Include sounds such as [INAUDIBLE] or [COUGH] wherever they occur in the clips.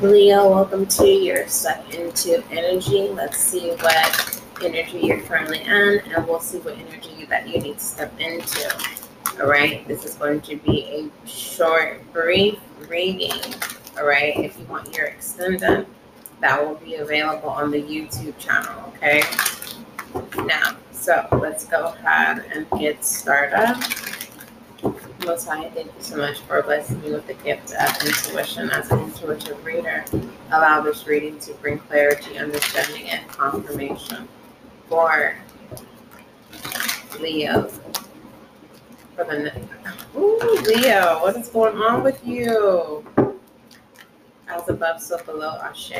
Leo, welcome to your step into energy. Let's see what energy you're currently in, and we'll see what energy that you need to step into. All right, this is going to be a short, brief reading. All right, if you want your extended, that will be available on the YouTube channel. Okay, now, so let's go ahead and get started. Most High, thank you so much for blessing me with the gift of intuition as an intuitive reader. Allow this reading to bring clarity, understanding, and confirmation for Leo. For the Ooh, Leo, what is going on with you? As above, so below, Ashe.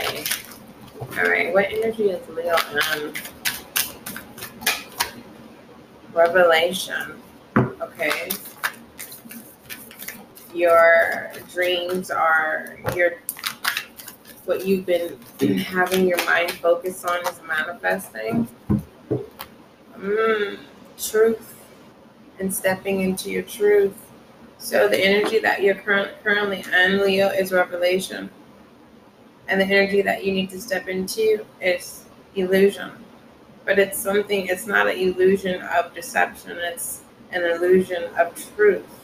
All right, what energy is Leo in? Revelation. Okay your dreams are your what you've been having your mind focus on is manifesting. Mm, truth and stepping into your truth. So the energy that you're current, currently in, Leo, is revelation. And the energy that you need to step into is illusion. But it's something, it's not an illusion of deception, it's an illusion of truth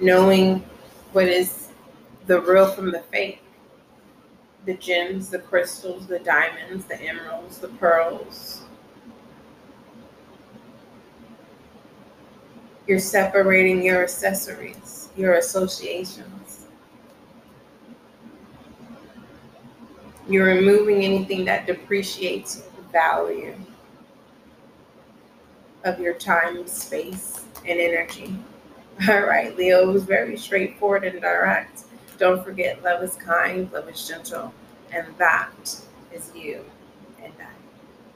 knowing what is the real from the fake the gems, the crystals, the diamonds, the emeralds, the pearls. You're separating your accessories, your associations. You're removing anything that depreciates the value of your time, space, and energy. [LAUGHS] All right, Leo was very straightforward and direct. Don't forget, love is kind, love is gentle, and that is you and that